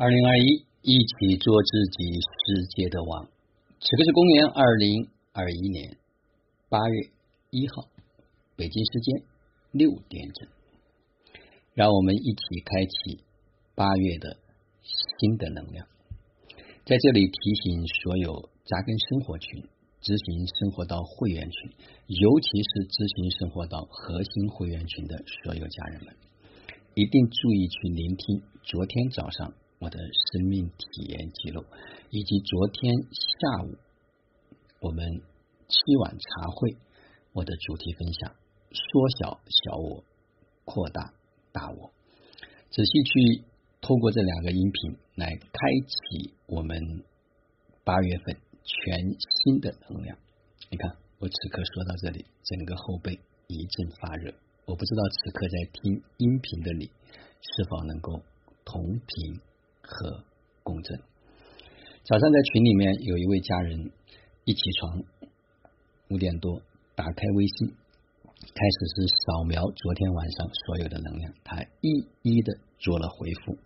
二零二一，一起做自己世界的王。此刻是公元二零二一年八月一号，北京时间六点整。让我们一起开启八月的新的能量。在这里提醒所有扎根生活群、执行生活到会员群，尤其是执行生活到核心会员群的所有家人们，一定注意去聆听昨天早上。我的生命体验记录，以及昨天下午我们七晚茶会我的主题分享：缩小小我，扩大大我。仔细去透过这两个音频来开启我们八月份全新的能量。你看，我此刻说到这里，整个后背一阵发热。我不知道此刻在听音频的你是否能够同频。和共振。早上在群里面有一位家人一起床五点多打开微信，开始是扫描昨天晚上所有的能量，他一一的做了回复。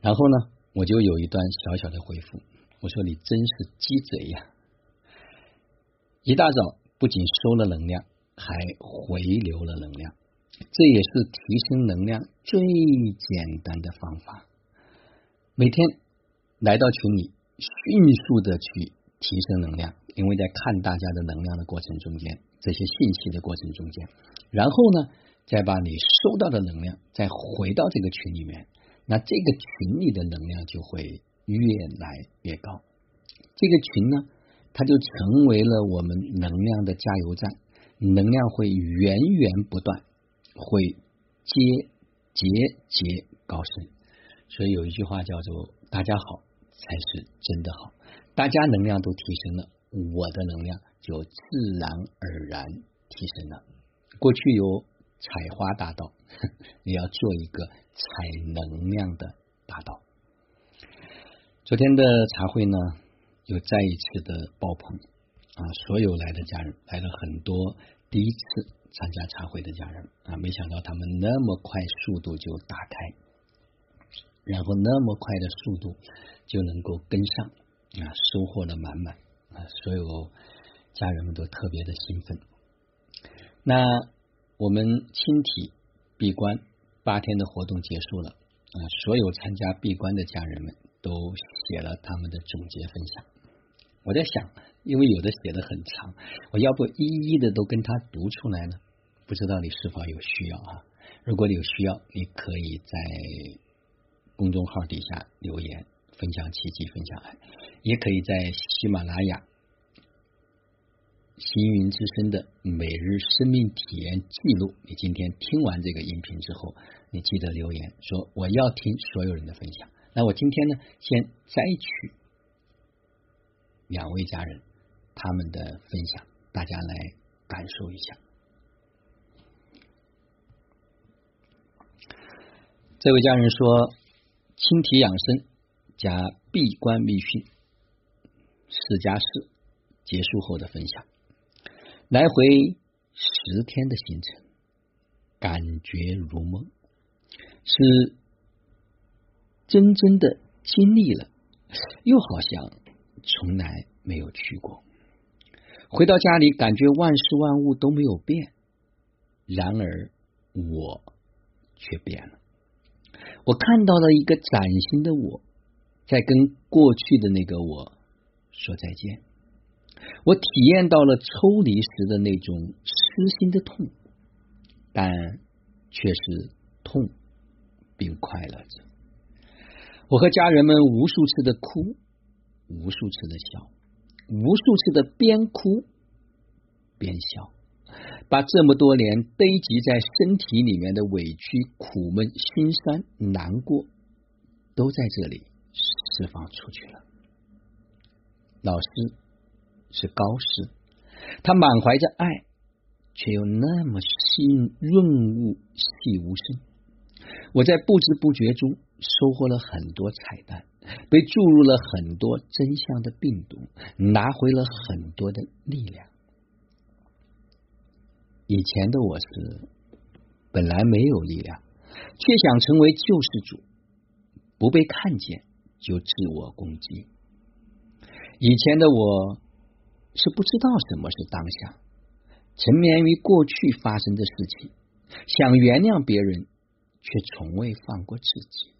然后呢，我就有一段小小的回复，我说你真是鸡贼呀！一大早不仅收了能量，还回流了能量，这也是提升能量最简单的方法。每天来到群里，迅速的去提升能量，因为在看大家的能量的过程中间，这些信息的过程中间，然后呢，再把你收到的能量再回到这个群里面，那这个群里的能量就会越来越高。这个群呢，它就成为了我们能量的加油站，能量会源源不断，会节节节高升。所以有一句话叫做“大家好才是真的好”，大家能量都提升了，我的能量就自然而然提升了。过去有采花大道，你要做一个采能量的大道。昨天的茶会呢，又再一次的爆棚啊！所有来的家人来了很多，第一次参加茶会的家人啊，没想到他们那么快速度就打开。然后那么快的速度就能够跟上啊，收获的满满啊，所有家人们都特别的兴奋。那我们亲体闭关八天的活动结束了啊，所有参加闭关的家人们都写了他们的总结分享。我在想，因为有的写的很长，我要不一一的都跟他读出来呢？不知道你是否有需要啊？如果你有需要，你可以在。公众号底下留言分享奇迹，分享爱，也可以在喜马拉雅行云之声的每日生命体验记录。你今天听完这个音频之后，你记得留言说我要听所有人的分享。那我今天呢，先摘取两位家人他们的分享，大家来感受一下。这位家人说。清体养生加闭关密训四加四结束后的分享，来回十天的行程，感觉如梦，是真正的经历了，又好像从来没有去过。回到家里，感觉万事万物都没有变，然而我却变了。我看到了一个崭新的我，在跟过去的那个我说再见。我体验到了抽离时的那种痴心的痛，但却是痛并快乐着。我和家人们无数次的哭，无数次的笑，无数次的边哭边笑。把这么多年堆积在身体里面的委屈、苦闷、心酸、难过，都在这里释放出去了。老师是高师，他满怀着爱，却又那么细润物细无声。我在不知不觉中收获了很多彩蛋，被注入了很多真相的病毒，拿回了很多的力量。以前的我是本来没有力量，却想成为救世主，不被看见就自我攻击。以前的我是不知道什么是当下，沉湎于过去发生的事情，想原谅别人，却从未放过自己。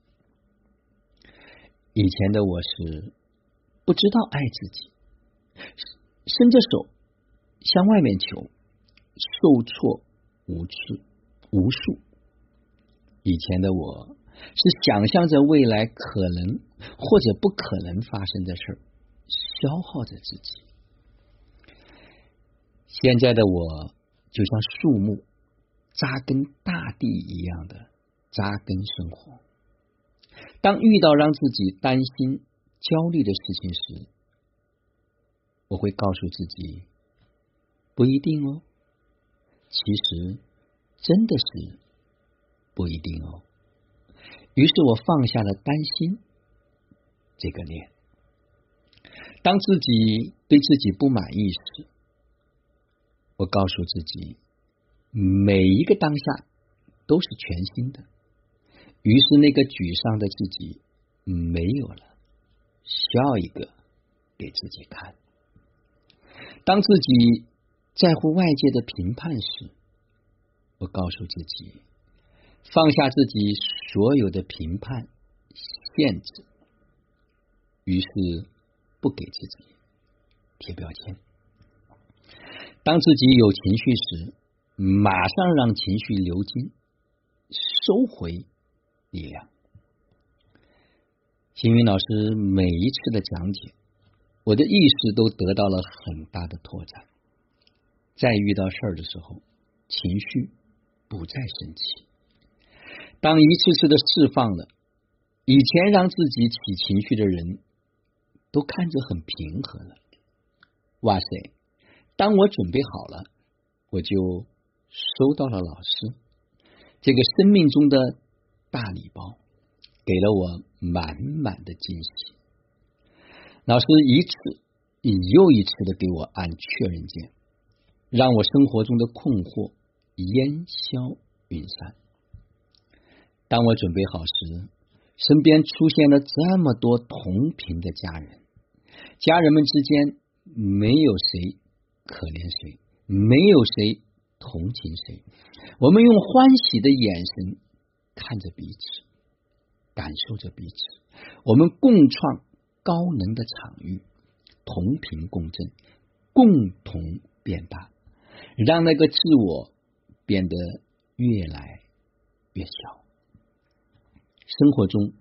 以前的我是不知道爱自己，伸着手向外面求，受挫无数无数。以前的我是想象着未来可能或者不可能发生的事儿，消耗着自己。现在的我就像树木扎根大地一样的扎根生活。当遇到让自己担心、焦虑的事情时，我会告诉自己不一定哦。其实真的是不一定哦。于是我放下了担心这个念。当自己对自己不满意时，我告诉自己，每一个当下都是全新的。于是，那个沮丧的自己没有了，笑一个给自己看。当自己在乎外界的评判时，我告诉自己放下自己所有的评判限制，于是不给自己贴标签。当自己有情绪时，马上让情绪流经，收回。力量。星云老师每一次的讲解，我的意识都得到了很大的拓展。在遇到事儿的时候，情绪不再生气。当一次次的释放了，以前让自己起情绪的人都看着很平和了。哇塞！当我准备好了，我就收到了老师这个生命中的。大礼包给了我满满的惊喜。老师一次又一次的给我按确认键，让我生活中的困惑烟消云散。当我准备好时，身边出现了这么多同频的家人，家人们之间没有谁可怜谁，没有谁同情谁，我们用欢喜的眼神。看着彼此，感受着彼此，我们共创高能的场域，同频共振，共同变大，让那个自我变得越来越小。生活中，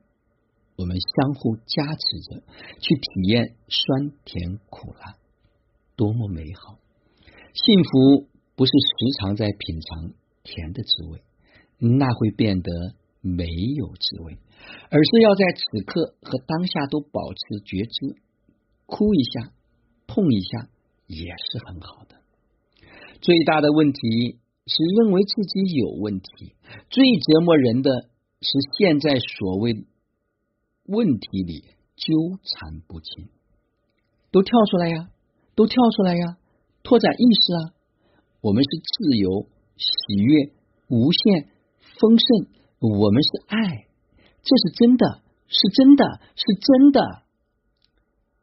我们相互加持着，去体验酸甜苦辣，多么美好！幸福不是时常在品尝甜的滋味。那会变得没有滋味，而是要在此刻和当下都保持觉知，哭一下，痛一下也是很好的。最大的问题是认为自己有问题，最折磨人的是现在所谓问题里纠缠不清。都跳出来呀，都跳出来呀，拓展意识啊！我们是自由、喜悦、无限。丰盛，我们是爱，这是真的，是真的，是真的。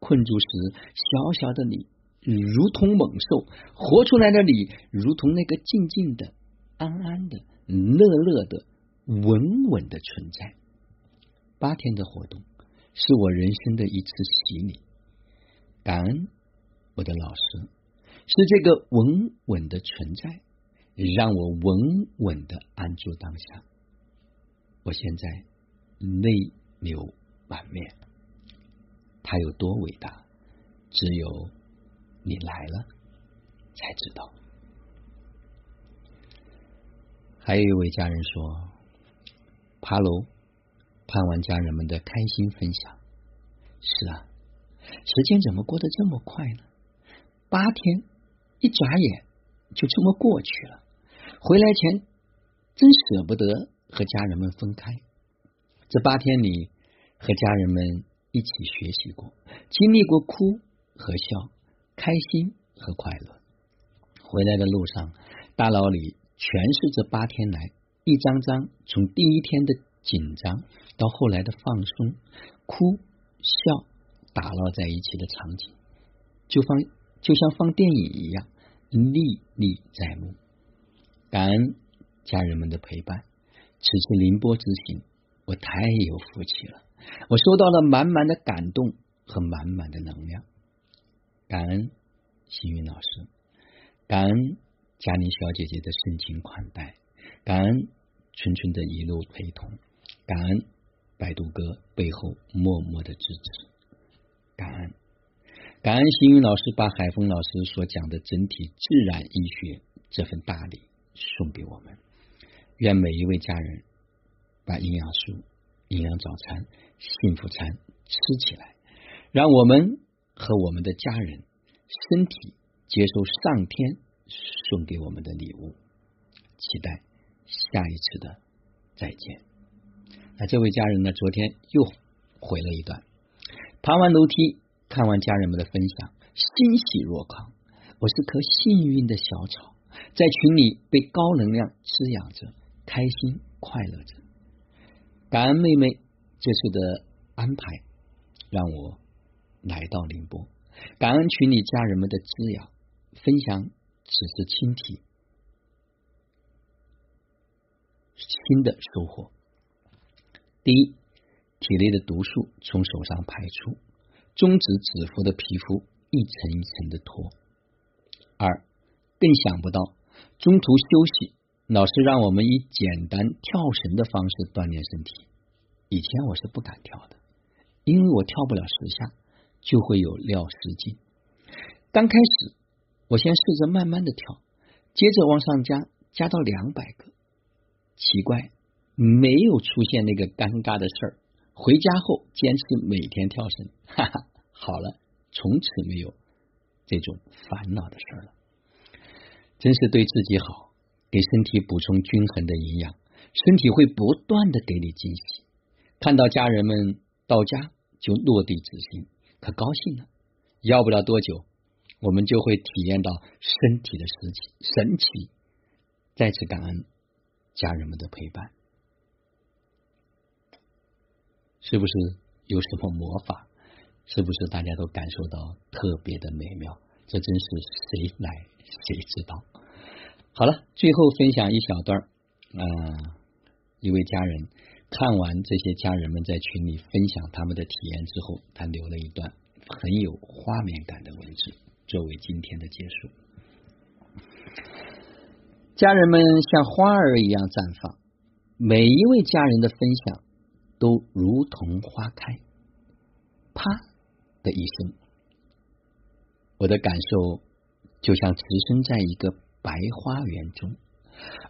困住时，小小的你如同猛兽；活出来的你，如同那个静静的、安安的、乐乐的、稳稳的存在。八天的活动是我人生的一次洗礼，感恩我的老师，是这个稳稳的存在。让我稳稳的安住当下。我现在泪流满面，他有多伟大，只有你来了才知道。还有一位家人说，爬楼盼望家人们的开心分享。是啊，时间怎么过得这么快呢？八天一眨眼就这么过去了。回来前，真舍不得和家人们分开。这八天里，和家人们一起学习过，经历过哭和笑，开心和快乐。回来的路上，大脑里全是这八天来一张张从第一天的紧张，到后来的放松、哭笑打闹在一起的场景，就放就像放电影一样历历在目。感恩家人们的陪伴，此次宁波之行，我太有福气了，我收到了满满的感动和满满的能量。感恩幸运老师，感恩佳妮小姐姐的深情款待，感恩春春的一路陪同，感恩百度哥背后默默的支持，感恩感恩幸运老师把海峰老师所讲的整体自然医学这份大礼送给我们。愿每一位家人把营养素、营养早餐、幸福餐吃起来，让我们。和我们的家人身体接受上天送给我们的礼物，期待下一次的再见。那这位家人呢？昨天又回了一段，爬完楼梯，看完家人们的分享，欣喜若狂。我是棵幸运的小草，在群里被高能量滋养着，开心快乐着。感恩妹妹这次的安排，让我。来到宁波，感恩群里家人们的滋养，分享此次亲体新的收获。第一，体内的毒素从手上排出，终止指腹的皮肤一层一层的脱。二，更想不到中途休息，老师让我们以简单跳绳的方式锻炼身体。以前我是不敢跳的，因为我跳不了十下。就会有尿失禁。刚开始，我先试着慢慢的跳，接着往上加，加到两百个。奇怪，没有出现那个尴尬的事儿。回家后坚持每天跳绳，哈哈，好了，从此没有这种烦恼的事儿了。真是对自己好，给身体补充均衡的营养，身体会不断的给你惊喜。看到家人们到家就落地执行。可高兴了，要不了多久，我们就会体验到身体的神奇。神奇，再次感恩家人们的陪伴，是不是有什么魔法？是不是大家都感受到特别的美妙？这真是谁来谁知道。好了，最后分享一小段嗯，一位家人。看完这些家人们在群里分享他们的体验之后，他留了一段很有画面感的文字，作为今天的结束。家人们像花儿一样绽放，每一位家人的分享都如同花开。啪的一声，我的感受就像置身在一个白花园中，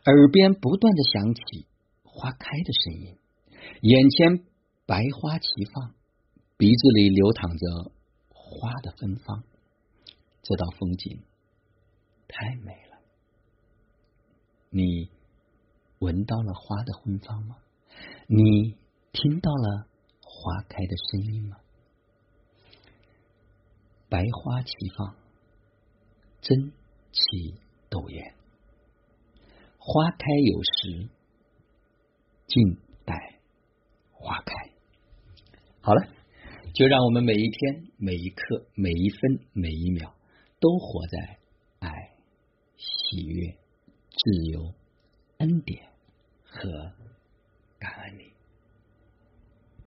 耳边不断的响起花开的声音。眼前白花齐放，鼻子里流淌着花的芬芳，这道风景太美了。你闻到了花的芬芳吗？你听到了花开的声音吗？白花齐放，争奇斗艳，花开有时，静待。花开，好了，就让我们每一天、每一刻、每一分、每一秒，都活在爱、喜悦、自由、恩典和感恩里。